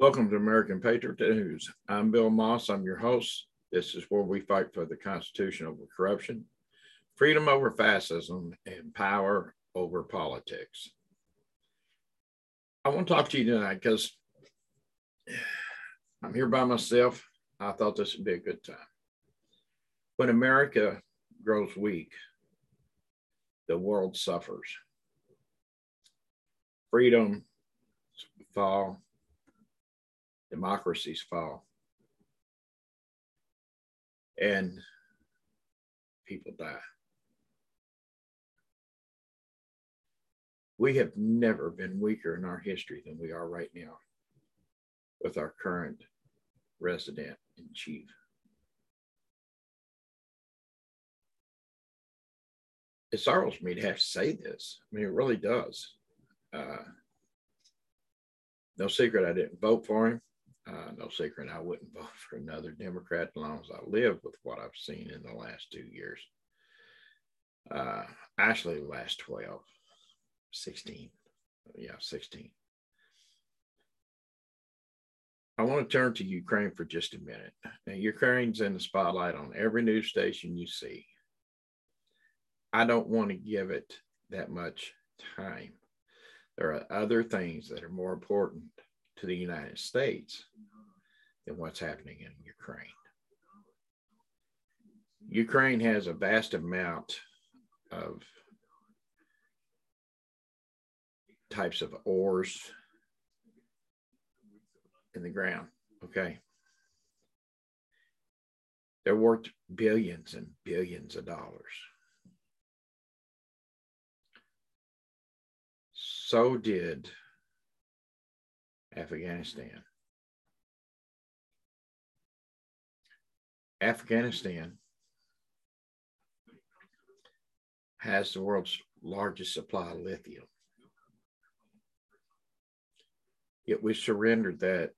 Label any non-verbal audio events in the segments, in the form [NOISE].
Welcome to American Patriot News. I'm Bill Moss. I'm your host. This is where we fight for the Constitution over corruption, freedom over fascism, and power over politics. I want to talk to you tonight because I'm here by myself. I thought this would be a good time. When America grows weak, the world suffers. Freedom fall, democracies fall. And people die. We have never been weaker in our history than we are right now with our current resident in chief. It sorrows me to have to say this. I mean, it really does. Uh, no secret I didn't vote for him. Uh, no secret, I wouldn't [LAUGHS] vote for another Democrat as long as I live with what I've seen in the last two years. Uh, actually, the last 12, 16. Yeah, 16. I want to turn to Ukraine for just a minute. Now, Ukraine's in the spotlight on every news station you see. I don't want to give it that much time. There are other things that are more important to the United States than what's happening in Ukraine. Ukraine has a vast amount of types of ores in the ground. Okay. They're worth billions and billions of dollars. So did Afghanistan. Afghanistan has the world's largest supply of lithium. Yet we surrendered that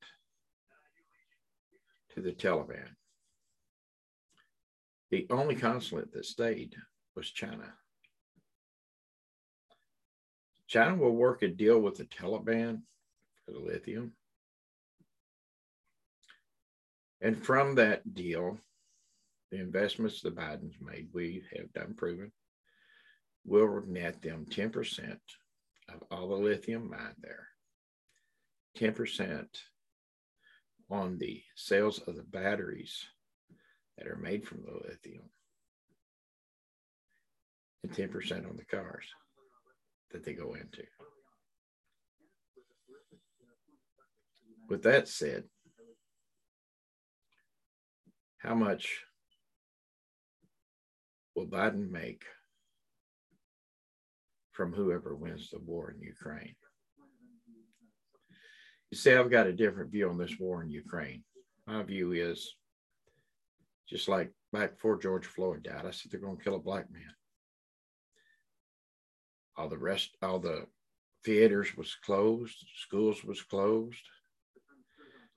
to the Taliban. The only consulate that stayed was China. China will work a deal with the Taliban lithium. And from that deal, the investments the Bidens made, we have done proven, will net them 10% of all the lithium mined there, 10% on the sales of the batteries that are made from the lithium, and 10% on the cars that they go into. With that said, how much will Biden make from whoever wins the war in Ukraine? You see, I've got a different view on this war in Ukraine. My view is just like back before George Floyd died, I said they're going to kill a black man all the rest, all the theaters was closed, schools was closed.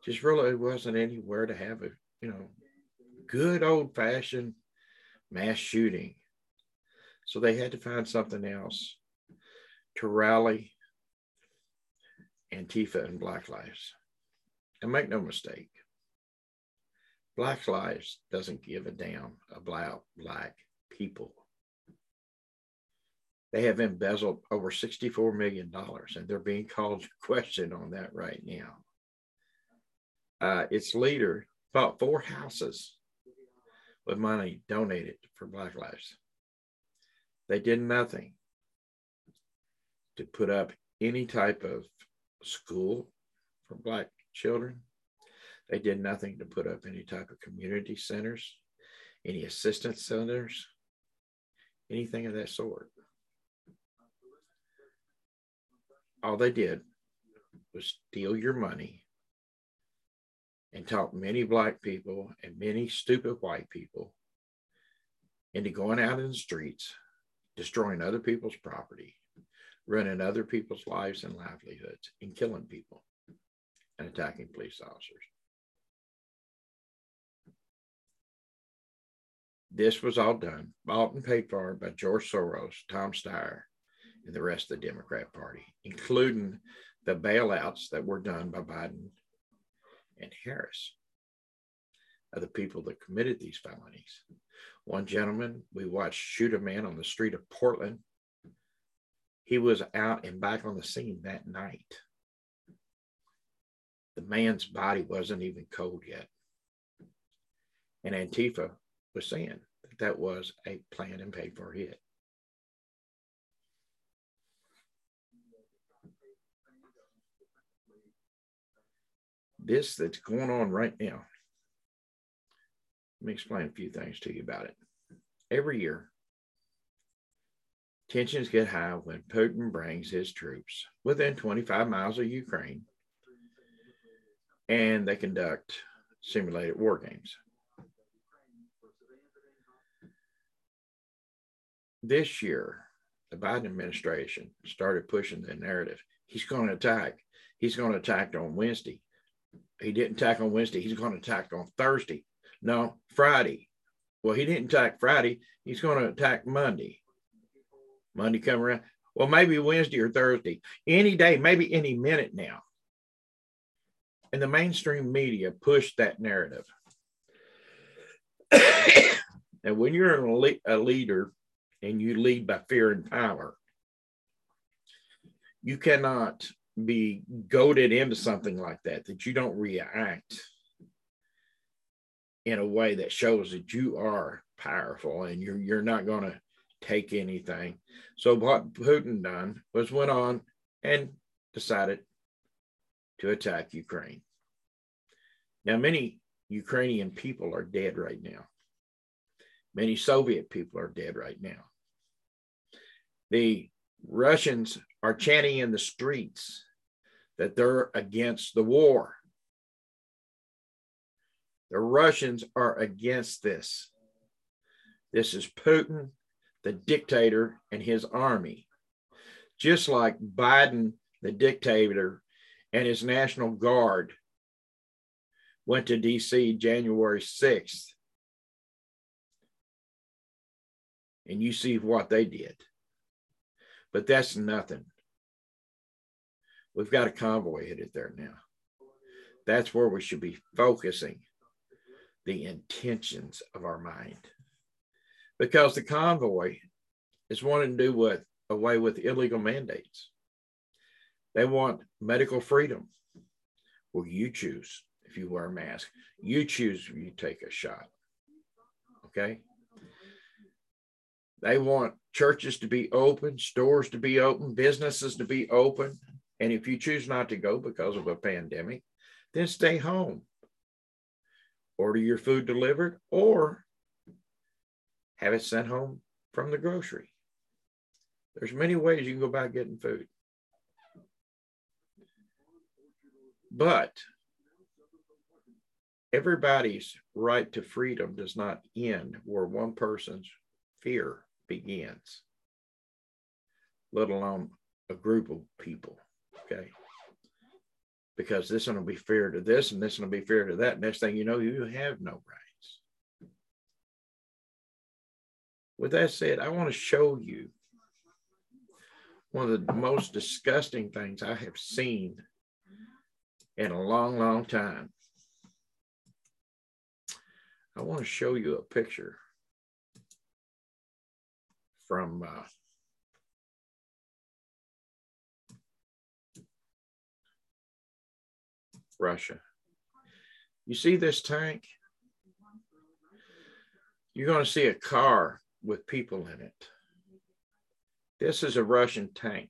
Just really wasn't anywhere to have a, you know, good old fashioned mass shooting. So they had to find something else to rally Antifa and Black Lives. And make no mistake, Black Lives doesn't give a damn about black people they have embezzled over $64 million and they're being called to [LAUGHS] question on that right now. Uh, its leader bought four houses with money donated for Black Lives. They did nothing to put up any type of school for Black children. They did nothing to put up any type of community centers, any assistance centers, anything of that sort. all they did was steal your money and talk many black people and many stupid white people into going out in the streets, destroying other people's property, running other people's lives and livelihoods, and killing people and attacking police officers. This was all done, bought and paid for by George Soros, Tom Steyer, and the rest of the Democrat Party, including the bailouts that were done by Biden and Harris are the people that committed these felonies. One gentleman we watched shoot a man on the street of Portland. He was out and back on the scene that night. The man's body wasn't even cold yet. And Antifa was saying that that was a planned and paid for hit. This that's going on right now let me explain a few things to you about it. Every year, tensions get high when Putin brings his troops within 25 miles of Ukraine and they conduct simulated war games. This year, the Biden administration started pushing the narrative. He's going to attack. He's going to attack on Wednesday. He didn't attack on Wednesday. He's going to attack on Thursday. No, Friday. Well, he didn't attack Friday. He's going to attack Monday. Monday come around. Well, maybe Wednesday or Thursday. Any day, maybe any minute now. And the mainstream media pushed that narrative. [COUGHS] and when you're le- a leader and you lead by fear and power, you cannot be goaded into something like that, that you don't react in a way that shows that you are powerful and you're you're not going to take anything. So what Putin done was went on and decided to attack Ukraine. Now many Ukrainian people are dead right now. Many Soviet people are dead right now. The Russians are chanting in the streets that they're against the war. The Russians are against this. This is Putin, the dictator, and his army. Just like Biden, the dictator, and his National Guard went to DC January 6th. And you see what they did. But that's nothing. We've got a convoy headed there now. That's where we should be focusing the intentions of our mind. Because the convoy is wanting to do with away with illegal mandates. They want medical freedom. Well, you choose if you wear a mask. You choose if you take a shot. Okay. They want churches to be open, stores to be open, businesses to be open. And if you choose not to go because of a pandemic, then stay home order your food delivered, or have it sent home from the grocery. There's many ways you can go about getting food. But everybody's right to freedom does not end where one person's fear begins, let alone a group of people. Okay because this one will be fair to this and this one will be fair to that. Next thing you know, you have no rights. With that said, I want to show you one of the most disgusting things I have seen in a long, long time. I want to show you a picture from uh, Russia. You see this tank? You're going to see a car with people in it. This is a Russian tank.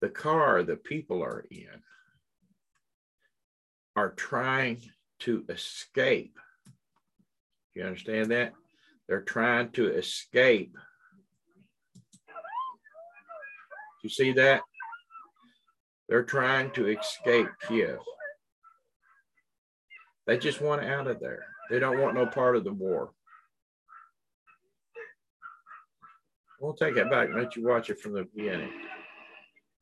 The car the people are in are trying to escape. You understand that? They're trying to escape. You see that? They're trying to escape Kiev. They just want out of there. They don't want no part of the war. We'll take it back and let you watch it from the beginning.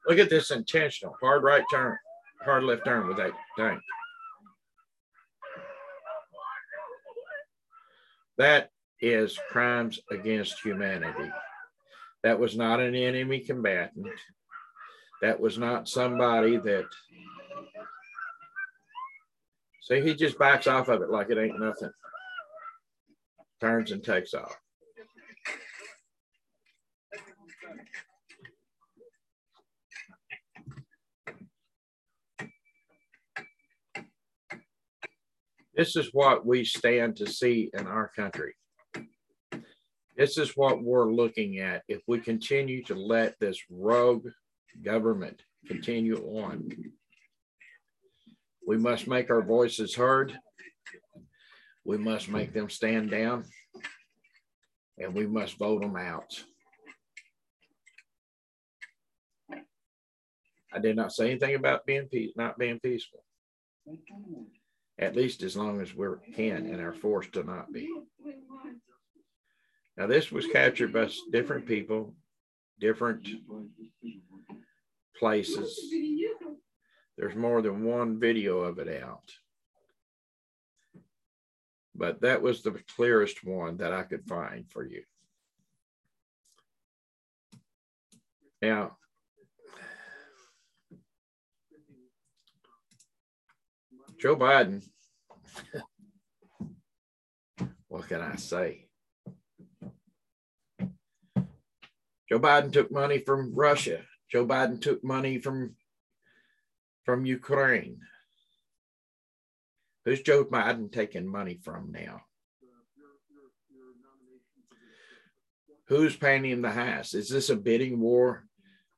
Look at this intentional hard right turn, hard left turn with that tank. That is crimes against humanity. That was not an enemy combatant. That was not somebody that See, he just backs off of it like it ain't nothing. Turns and takes off. This is what we stand to see in our country. This is what we're looking at if we continue to let this rogue government continue on. We must make our voices heard. We must make them stand down. And we must vote them out. I did not say anything about being peace, not being peaceful. At least as long as we can and are forced to not be. Now, this was captured by different people, different places. There's more than one video of it out. But that was the clearest one that I could find for you. Now, Joe Biden, [LAUGHS] what can I say? Joe Biden took money from Russia. Joe Biden took money from from Ukraine. Who's Joe Biden taking money from now? Who's paying him the highest? Is this a bidding war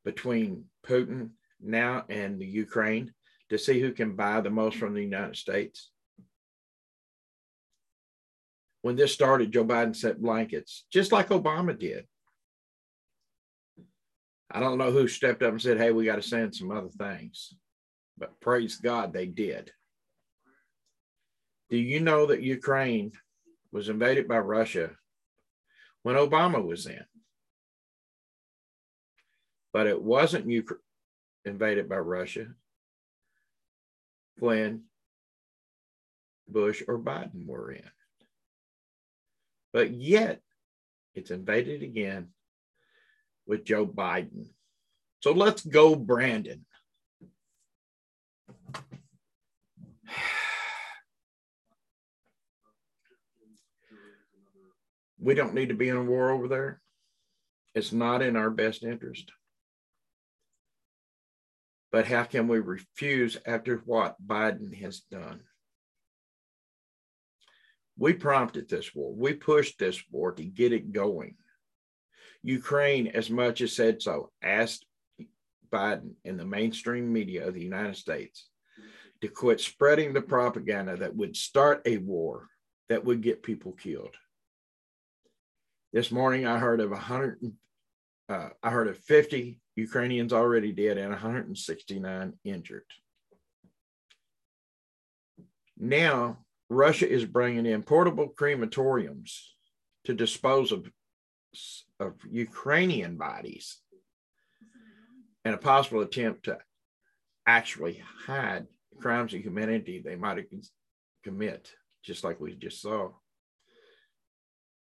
between Putin now and the Ukraine to see who can buy the most from the United States? When this started, Joe Biden set blankets, just like Obama did. I don't know who stepped up and said, hey, we got to send some other things. But praise God, they did. Do you know that Ukraine was invaded by Russia when Obama was in? But it wasn't Ukraine invaded by Russia when Bush or Biden were in. But yet, it's invaded again with Joe Biden. So let's go, Brandon. We don't need to be in a war over there. It's not in our best interest. But how can we refuse after what Biden has done? We prompted this war. We pushed this war to get it going. Ukraine, as much as said so, asked Biden and the mainstream media of the United States to quit spreading the propaganda that would start a war that would get people killed. This morning, I heard of 100, uh, I heard of 50 Ukrainians already dead and 169 injured. Now, Russia is bringing in portable crematoriums to dispose of of Ukrainian bodies and a possible attempt to actually hide crimes of humanity they might have commit, just like we just saw,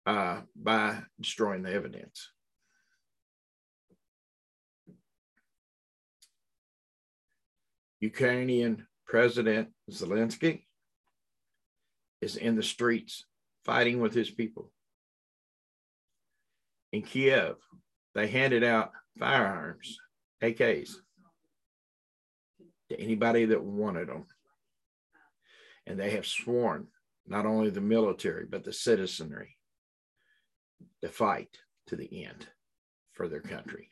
uh, by destroying the evidence. Ukrainian President Zelensky is in the streets fighting with his people in Kiev, they handed out firearms, AKs, to anybody that wanted them. And they have sworn, not only the military, but the citizenry, to fight to the end for their country.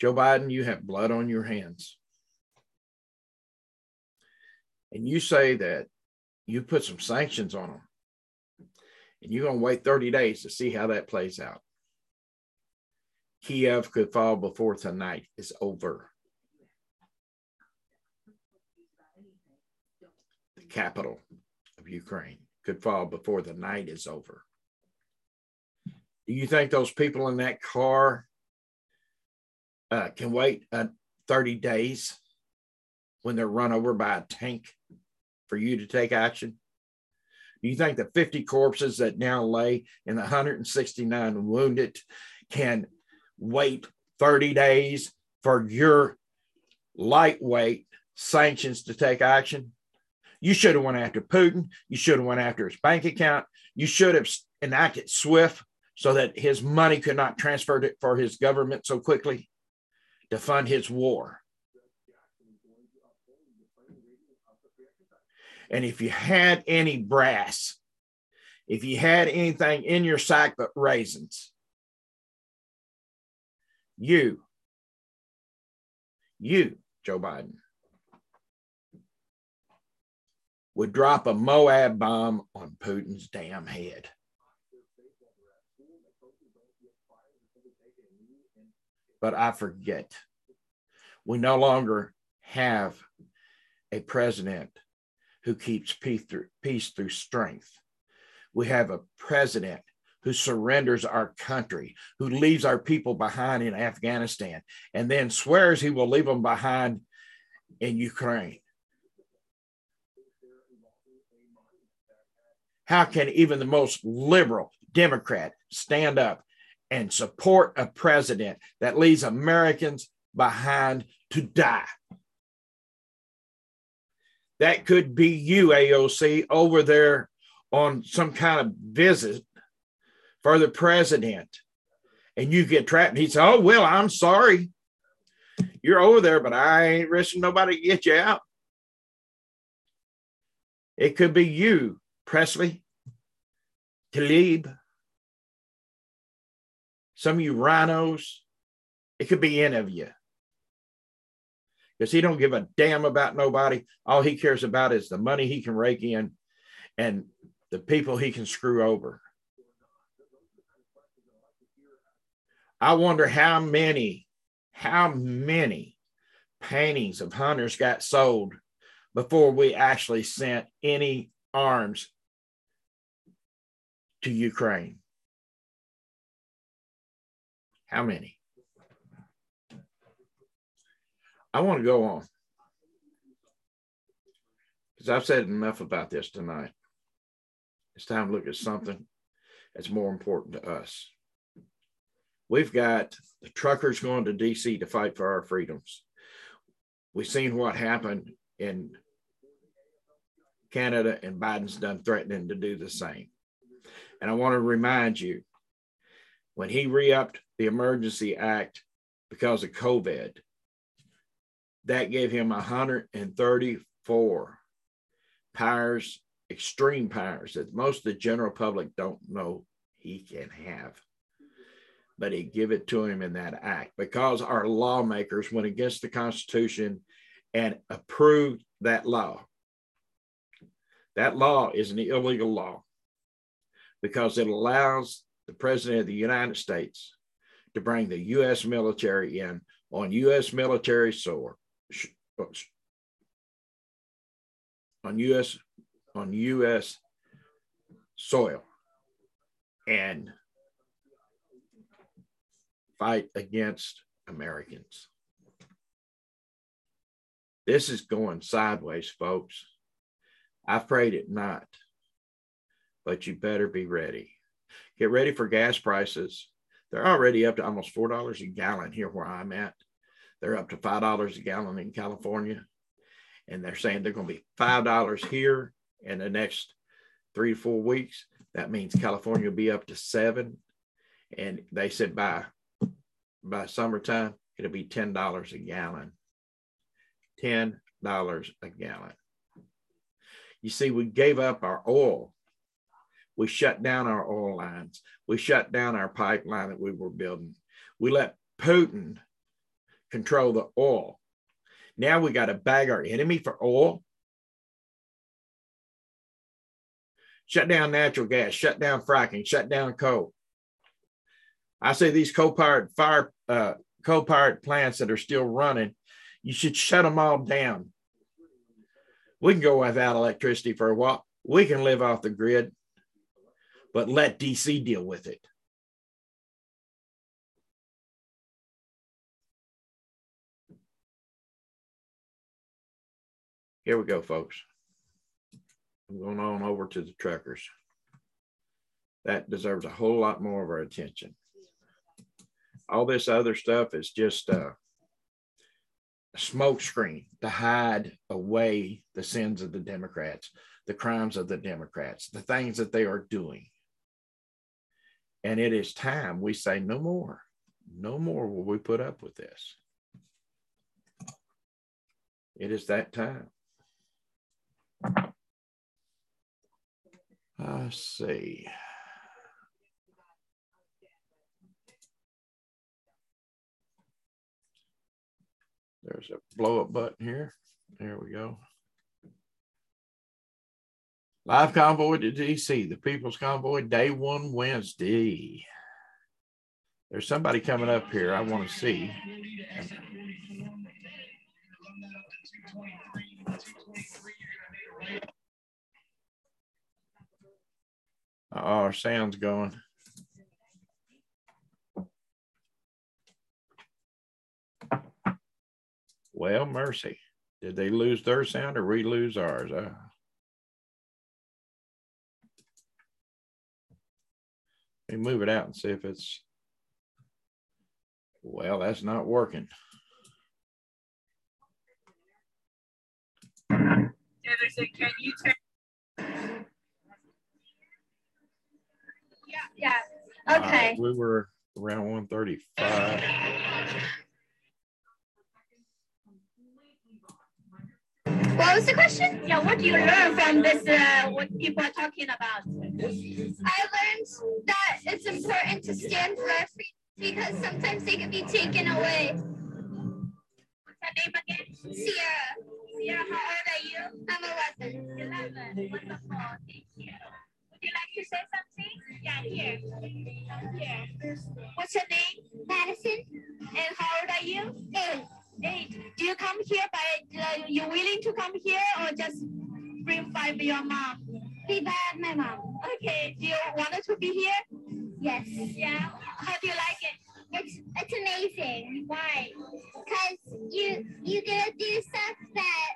Joe Biden, you have blood on your hands. And you say that you put some sanctions on them and you're going to wait 30 days to see how that plays out. Kiev could fall before tonight is over. The capital of Ukraine could fall before the night is over. Do you think those people in that car uh, can wait uh, 30 days when they're run over by a tank for you to take action? Do you think the 50 corpses that now lay and the 169 wounded can wait 30 days for your lightweight sanctions to take action. You should have went after Putin. You should have went after his bank account. You should have enacted SWIFT so that his money could not transfer it for his government so quickly to fund his war. And if you had any brass, if you had anything in your sack but raisins, you, you, Joe Biden, would drop a Moab bomb on Putin's damn head. But I forget. We no longer have a president who keeps peace through, peace through strength. We have a president who surrenders our country, who leaves our people behind in Afghanistan, and then swears he will leave them behind in Ukraine. How can even the most liberal Democrat stand up and support a president that leaves Americans behind to die? That could be you, AOC, over there on some kind of visit for the president. And you get trapped. And he said, Oh, well, I'm sorry. You're over there, but I ain't risking nobody to get you out. It could be you, Pressley, Tlaib, some of you RINOs. It could be any of you because he don't give a damn about nobody. All he cares about is the money he can rake in and the people he can screw over. I wonder how many, how many paintings of hunters got sold before we actually sent any arms to Ukraine. How many? I want to go on because I've said enough about this tonight. It's time to look at something that's more important to us. We've got the truckers going to DC to fight for our freedoms. We've seen what happened in Canada, and Biden's done threatening to do the same. And I want to remind you when he re upped the Emergency Act because of COVID, that gave him 134 powers, extreme powers that most of the general public don't know he can have. But he give it to him in that act because our lawmakers went against the Constitution and approved that law. That law is an illegal law because it allows the President of the United States to bring the U.S. military in on U.S. military soil Oh, on U.S. on U.S. soil and fight against Americans. This is going sideways, folks. I've prayed it not, but you better be ready. Get ready for gas prices. They're already up to almost $4 a gallon here where I'm at. They're up to five dollars a gallon in California, and they're saying they're going to be five dollars here in the next three to four weeks. That means California will be up to seven, and they said by by summertime it'll be ten dollars a gallon. Ten dollars a gallon. You see, we gave up our oil. We shut down our oil lines. We shut down our pipeline that we were building. We let Putin control the oil. Now we got to bag our enemy for oil. Shut down natural gas, shut down fracking, shut down coal. I say these coal-powered fire uh, coal-powered plants that are still running, you should shut them all down. We can go without electricity for a while. We can live off the grid, but let DC deal with it. Here we go, folks. I'm going on over to the truckers. That deserves a whole lot more of our attention. All this other stuff is just uh, smokescreen to hide away the sins of the Democrats, the crimes of the Democrats, the things that they are doing. And it is time we say no more. No more will we put up with this. It is that time. Let's see. There's a blow up button here. There we go. Live convoy to DC, the People's Convoy, day one Wednesday. There's somebody coming up here I want to see. Our sound's going. Well, mercy. Did they lose their sound or we lose ours? Uh, let me move it out and see if it's. Well, that's not working. Taylor, Can you turn? Yeah. Okay. We were around 135. What was the question? Yeah, what do you learn from this, uh, what people are talking about? I learned that it's important to stand for our freedom because sometimes they can be taken away. What's her name again? Sierra. Sierra, how old are you? I'm 11. 11. Wonderful. Thank you. You like to say something? Yeah, here. Here. What's your name? Madison. And how old are you? Eight. Hey, do you come here by, uh, you willing to come here or just bring by your mom? Be by my mom. Okay, do you want to be here? Yes. Yeah, how do you like it? It's, it's amazing. Why? Because you, you get to do stuff that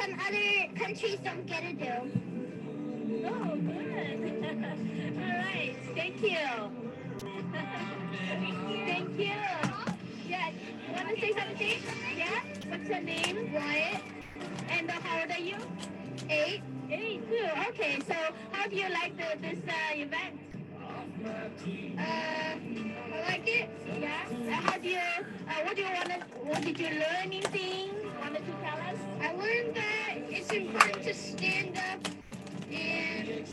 some other countries don't get to do. Oh, good. [LAUGHS] All right, thank you. thank you. You want to say something? Yeah? What's your name? Wyatt. And uh, how old are you? Eight. Eight, too. Okay, so how do you like the, this uh, event? Uh, I like it. Yeah. Uh, how do you? Uh, what do you want to? What did you learn? Anything? Wanted to tell us? I learned that it's important to stand up and.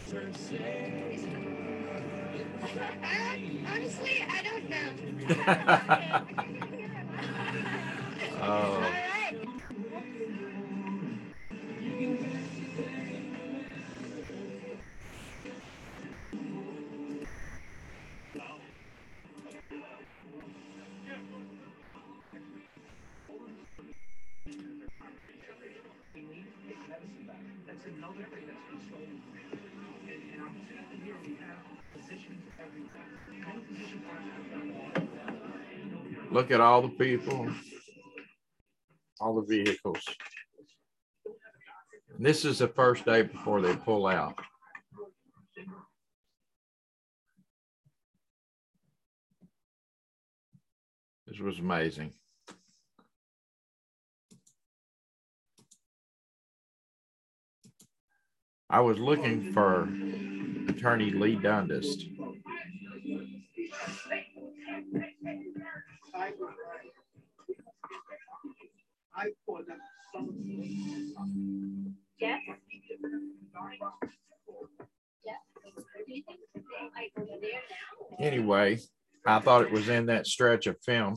Honestly, I don't know. [LAUGHS] [LAUGHS] Oh. Look at all the people all the vehicles. And this is the first day before they pull out. This was amazing. I was looking for attorney Leigh Dundas. Yes. Anyway, I thought it was in that stretch of film.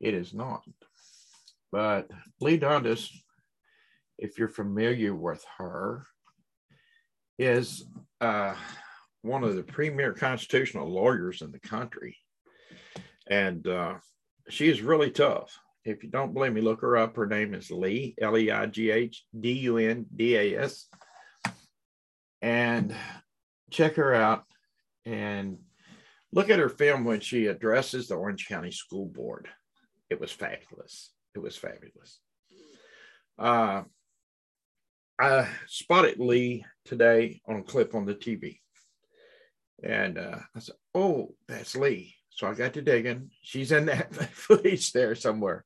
It is not. But Leigh Dundas, if you're familiar with her, is uh, one of the premier constitutional lawyers in the country. And uh, she is really tough. If you don't believe me, look her up. Her name is Leigh, L E I G H D U N D A S. And check her out and look at her film when she addresses the Orange County School Board. It was fabulous. It was fabulous. Uh, I spotted Leigh today on a clip on the TV. And uh, I said, Oh, that's Leigh. So I got to digging. She's in that [LAUGHS] footage there somewhere.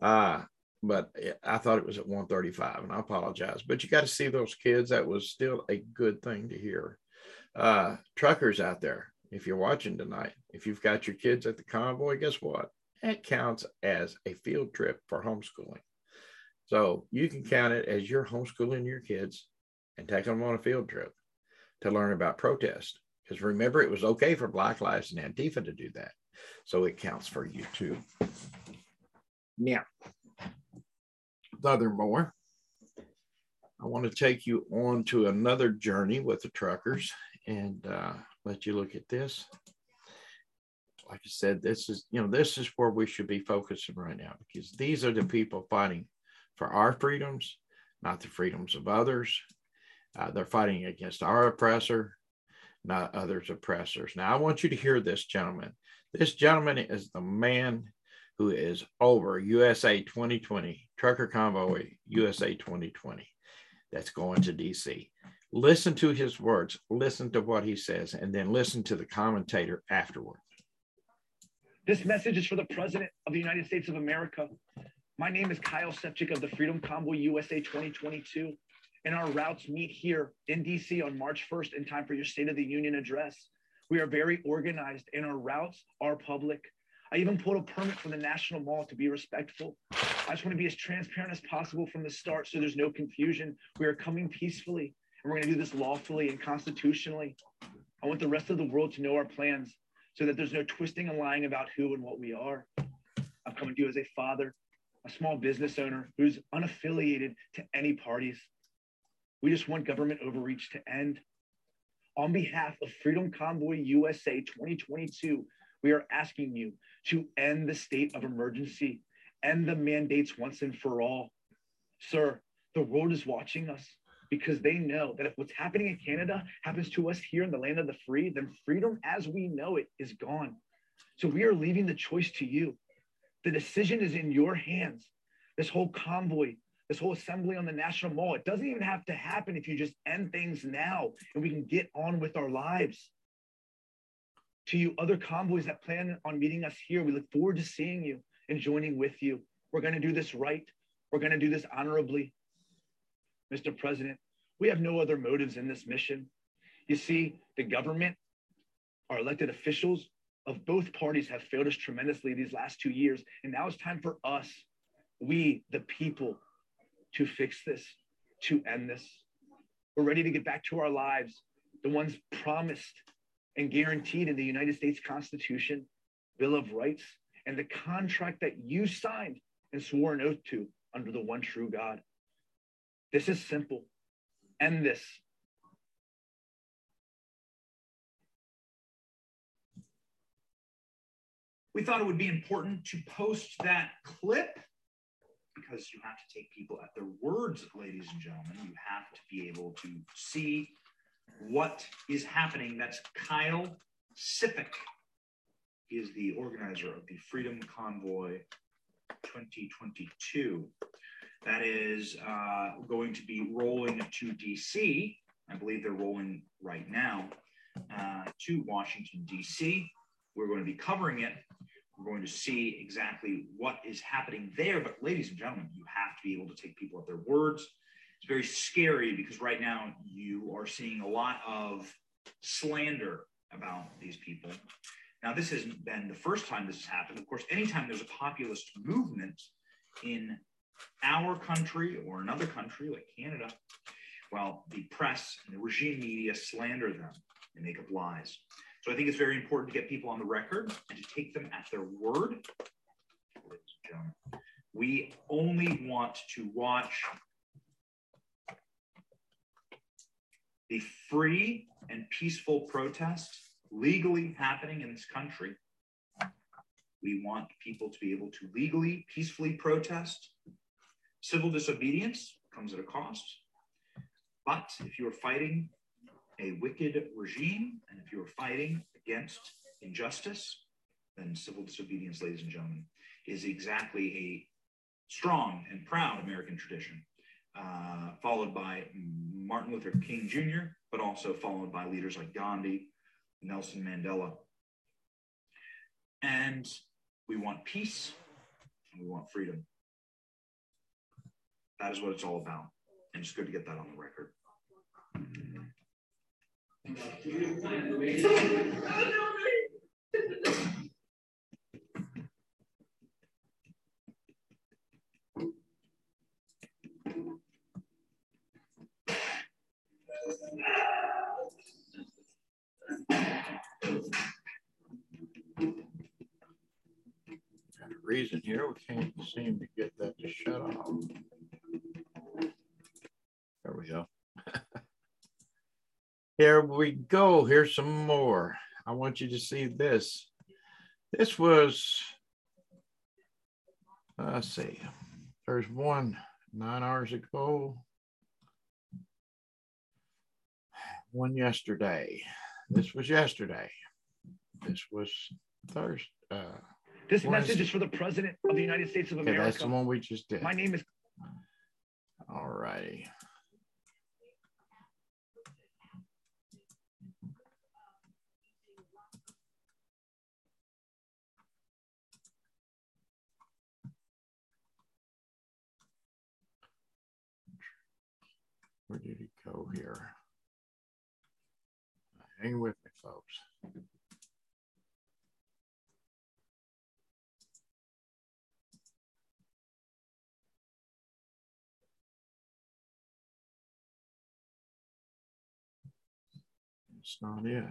Uh, but I thought it was at 135, and I apologize. But you got to see those kids. That was still a good thing to hear. Uh, truckers out there, if you're watching tonight, if you've got your kids at the convoy, guess what? It counts as a field trip for homeschooling. So you can count it as you're homeschooling your kids and taking them on a field trip to learn about protest. Because remember, it was okay for Black Lives and Antifa to do that. So it counts for you too. Now, furthermore, I want to take you on to another journey with the truckers and uh, let you look at this. Like I said, this is, you know, this is where we should be focusing right now because these are the people fighting for our freedoms, not the freedoms of others. Uh, they're fighting against our oppressor, not others' oppressors. Now, I want you to hear this, gentleman. This gentleman is the man who is over USA 2020, Trucker Convoy USA 2020, that's going to DC. Listen to his words, listen to what he says, and then listen to the commentator afterward. This message is for the President of the United States of America. My name is Kyle Sepchik of the Freedom Convoy USA 2022, and our routes meet here in DC on March 1st in time for your State of the Union address. We are very organized, and our routes are public. I even pulled a permit from the National Mall to be respectful. I just want to be as transparent as possible from the start so there's no confusion. We are coming peacefully, and we're going to do this lawfully and constitutionally. I want the rest of the world to know our plans so that there's no twisting and lying about who and what we are. I'm coming to you as a father, a small business owner who's unaffiliated to any parties. We just want government overreach to end. On behalf of Freedom Convoy USA 2022, we are asking you to end the state of emergency, end the mandates once and for all. Sir, the world is watching us because they know that if what's happening in Canada happens to us here in the land of the free, then freedom as we know it is gone. So we are leaving the choice to you. The decision is in your hands. This whole convoy, this whole assembly on the National Mall, it doesn't even have to happen if you just end things now and we can get on with our lives. To you, other convoys that plan on meeting us here, we look forward to seeing you and joining with you. We're going to do this right. We're going to do this honorably. Mr. President, we have no other motives in this mission. You see, the government, our elected officials of both parties have failed us tremendously these last two years. And now it's time for us, we, the people, to fix this, to end this. We're ready to get back to our lives, the ones promised and guaranteed in the United States Constitution, Bill of Rights, and the contract that you signed and swore an oath to under the one true God. This is simple. End this. We thought it would be important to post that clip because you have to take people at their words, ladies and gentlemen. You have to be able to see what is happening. That's Kyle Sipik. He is the organizer of the Freedom Convoy 2022 that is uh, going to be rolling to DC. I believe they're rolling right now uh, to Washington, DC. We're going to be covering it. We're going to see exactly what is happening there. But, ladies and gentlemen, you have to be able to take people at their words. It's very scary because right now you are seeing a lot of slander about these people. Now, this hasn't been the first time this has happened. Of course, anytime there's a populist movement in our country or another country like Canada, well, the press and the regime media slander them and make up lies. So I think it's very important to get people on the record and to take them at their word. We only want to watch the free and peaceful protest legally happening in this country. We want people to be able to legally, peacefully protest Civil disobedience comes at a cost. But if you are fighting a wicked regime and if you are fighting against injustice, then civil disobedience, ladies and gentlemen, is exactly a strong and proud American tradition, uh, followed by Martin Luther King Jr., but also followed by leaders like Gandhi, Nelson Mandela. And we want peace, and we want freedom. that is what it's all about. And it's good to get that on the record. Reason here we can't seem to get that to shut off. There we go. Here we go. Here's some more. I want you to see this. This was, let's see, there's one nine hours ago, one yesterday. This was yesterday. This was Thursday. Uh, this message is for the President of the United States of okay, America. that's the one we just did. My name is. All righty. Where did he go here? Hang with me, folks. It's not it.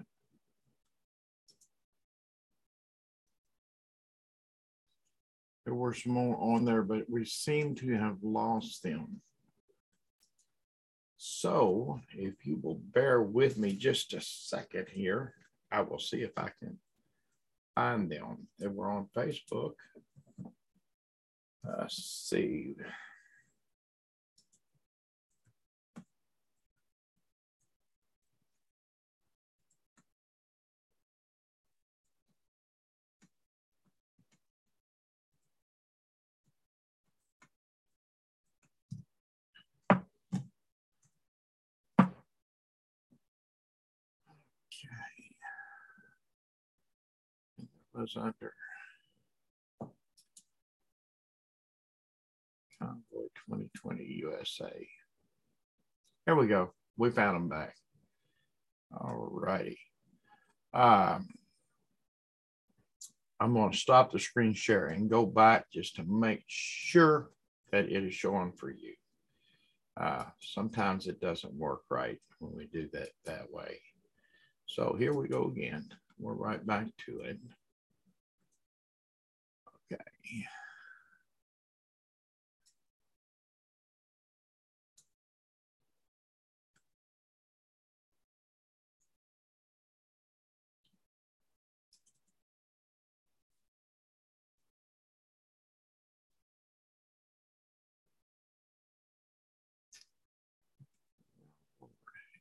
There were some more on there, but we seem to have lost them. So if you will bear with me just a second here, I will see if I can find them. They were on Facebook. Let's see. Was under Convoy 2020 USA. Here we go. We found them back. All righty. Um, I'm going to stop the screen sharing go back just to make sure that it is showing for you. Uh, sometimes it doesn't work right when we do that that way. So here we go again. We're right back to it.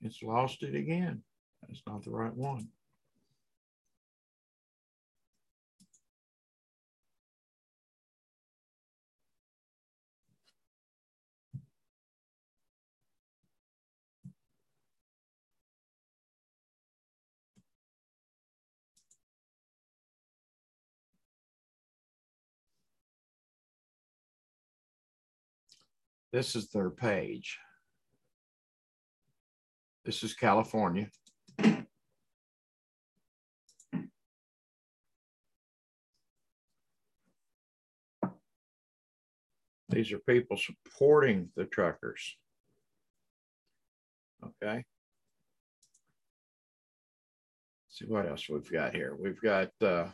It's lost it again. That's not the right one. This is their page. This is California. These are people supporting the truckers. Okay. Let's see what else we've got here. We've got uh,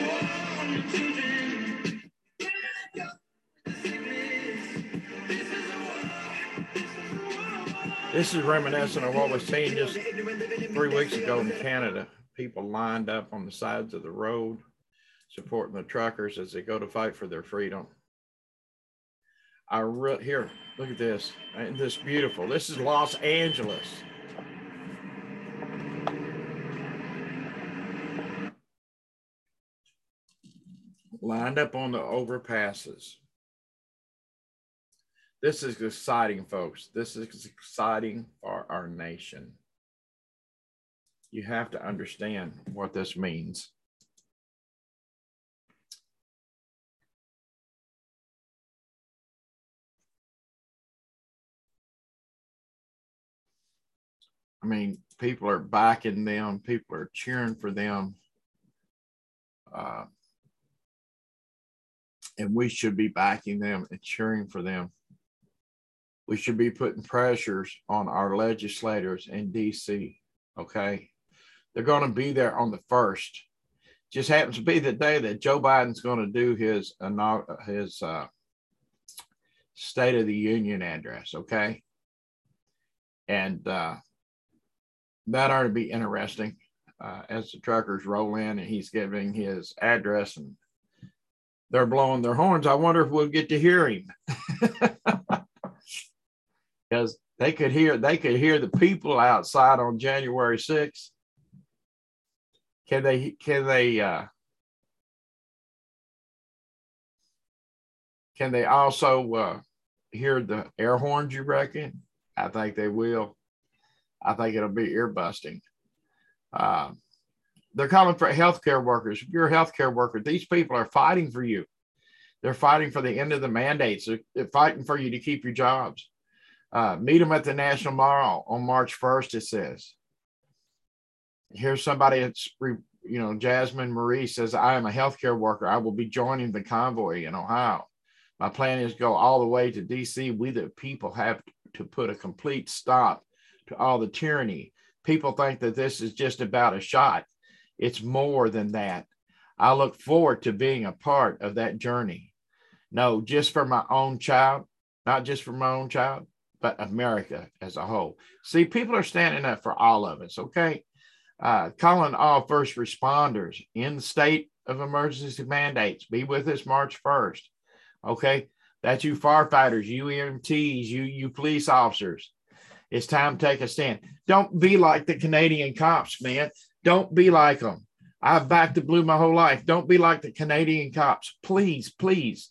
[LAUGHS] This is reminiscent of what was seen just three weeks ago in Canada. People lined up on the sides of the road supporting the truckers as they go to fight for their freedom. I re- here, look at this. Ain't this beautiful? This is Los Angeles. Lined up on the overpasses. This is exciting, folks. This is exciting for our nation. You have to understand what this means. I mean, people are backing them, people are cheering for them. Uh, and we should be backing them and cheering for them. We should be putting pressures on our legislators in DC. Okay. They're going to be there on the first. Just happens to be the day that Joe Biden's going to do his his uh, State of the Union address. Okay. And uh, that ought to be interesting uh, as the truckers roll in and he's giving his address and they're blowing their horns. I wonder if we'll get to hear him. [LAUGHS] Because they could hear they could hear the people outside on January 6th. Can they can they uh can they also uh hear the air horns you reckon? I think they will. I think it'll be ear busting. Uh, they're calling for healthcare workers. If you're a healthcare worker, these people are fighting for you. They're fighting for the end of the mandates. They're, they're fighting for you to keep your jobs. Uh, meet them at the National Mall on March 1st, it says. Here's somebody that's, you know, Jasmine Marie says, I am a healthcare worker. I will be joining the convoy in Ohio. My plan is go all the way to DC. We, the people, have to put a complete stop to all the tyranny. People think that this is just about a shot. It's more than that. I look forward to being a part of that journey. No, just for my own child, not just for my own child, but America as a whole. See, people are standing up for all of us, okay? Uh, calling all first responders in state of emergency mandates. Be with us March 1st, okay? That's you firefighters, you EMTs, you, you police officers. It's time to take a stand. Don't be like the Canadian cops, man. Don't be like them. I've backed the blue my whole life. Don't be like the Canadian cops. Please, please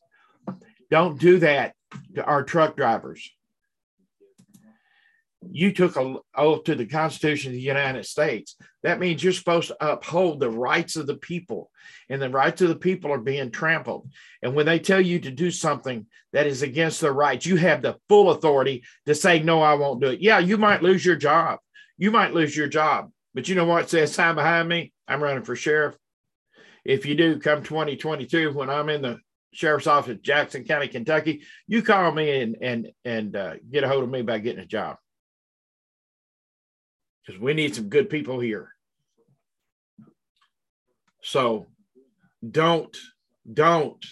don't do that to our truck drivers. You took a oath to the Constitution of the United States. That means you're supposed to uphold the rights of the people, and the rights of the people are being trampled. And when they tell you to do something that is against their rights, you have the full authority to say, No, I won't do it. Yeah, you might lose your job. You might lose your job. But you know what says time behind me? I'm running for sheriff. If you do come 2022, when I'm in the sheriff's office, Jackson County, Kentucky, you call me and and and uh, get a hold of me by getting a job because we need some good people here. So don't don't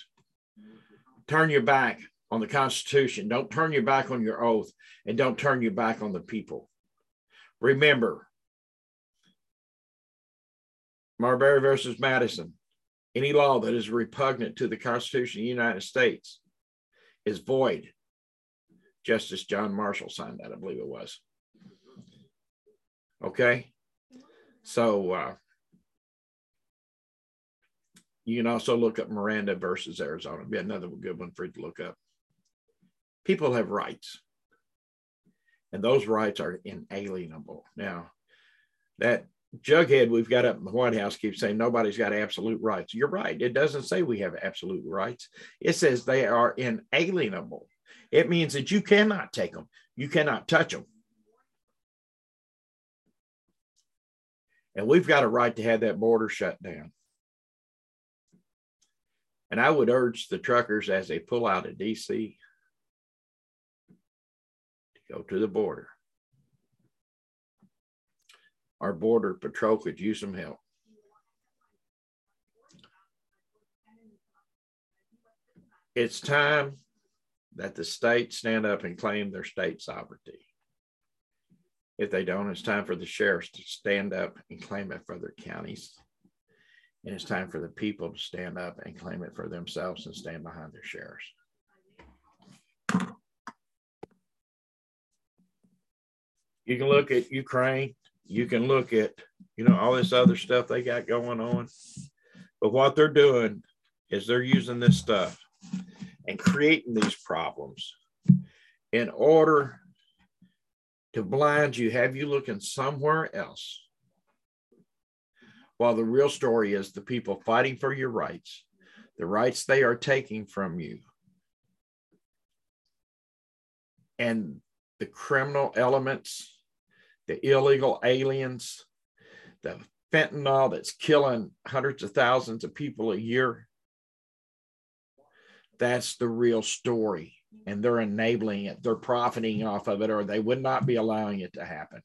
turn your back on the Constitution. Don't turn your back on your oath, and don't turn your back on the people. Remember, Marbury versus Madison, any law that is repugnant to the Constitution of the United States is void. Justice John Marshall signed that, I believe it was. Okay. So uh, you can also look up Miranda versus Arizona. Be another good one for you to look up. People have rights, and those rights are inalienable. Now, that Jughead we've got up in the White House keeps saying nobody's got absolute rights. You're right. It doesn't say we have absolute rights. It says they are inalienable. It means that you cannot take them. You cannot touch them. And we've got a right to have that border shut down. And I would urge the truckers as they pull out of DC to go to the border our border patrol could use some help. It's time that the states stand up and claim their state sovereignty. If they don't, it's time for the sheriffs to stand up and claim it for their counties. And it's time for the people to stand up and claim it for themselves and stand behind their sheriffs. You can look at Ukraine you can look at, you know, all this other stuff they got going on. But what they're doing is they're using this stuff and creating these problems in order to blind you, have you looking somewhere else. While the real story is the people fighting for your rights, the rights they are taking from you, and the criminal elements the illegal aliens, the fentanyl that's killing hundreds of thousands of people a year. That's the real story. And they're enabling it, they're profiting off of it, or they would not be allowing it to happen.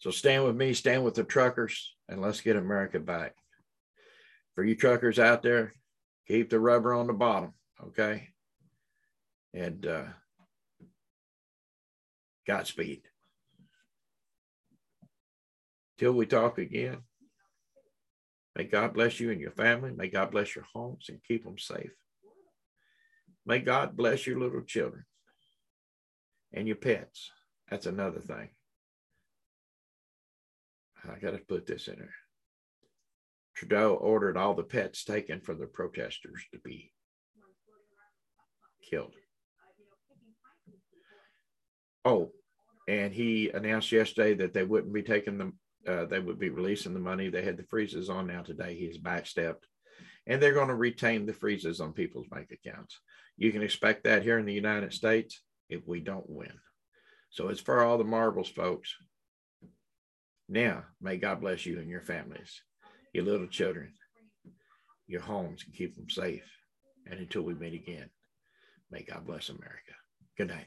So stand with me, stand with the truckers, and let's get America back. For you truckers out there, keep the rubber on the bottom, okay? And uh, Godspeed. Till we talk again, may God bless you and your family. May God bless your homes and keep them safe. May God bless your little children and your pets. That's another thing. I got to put this in there. Trudeau ordered all the pets taken from the protesters to be killed. Oh, and he announced yesterday that they wouldn't be taking them, uh, they would be releasing the money. They had the freezes on now today. He's backstepped, and they're going to retain the freezes on people's bank accounts. You can expect that here in the United States if we don't win. So it's for all the marbles, folks. Now, may God bless you and your families, your little children, your homes, and keep them safe. And until we meet again, may God bless America. Good night.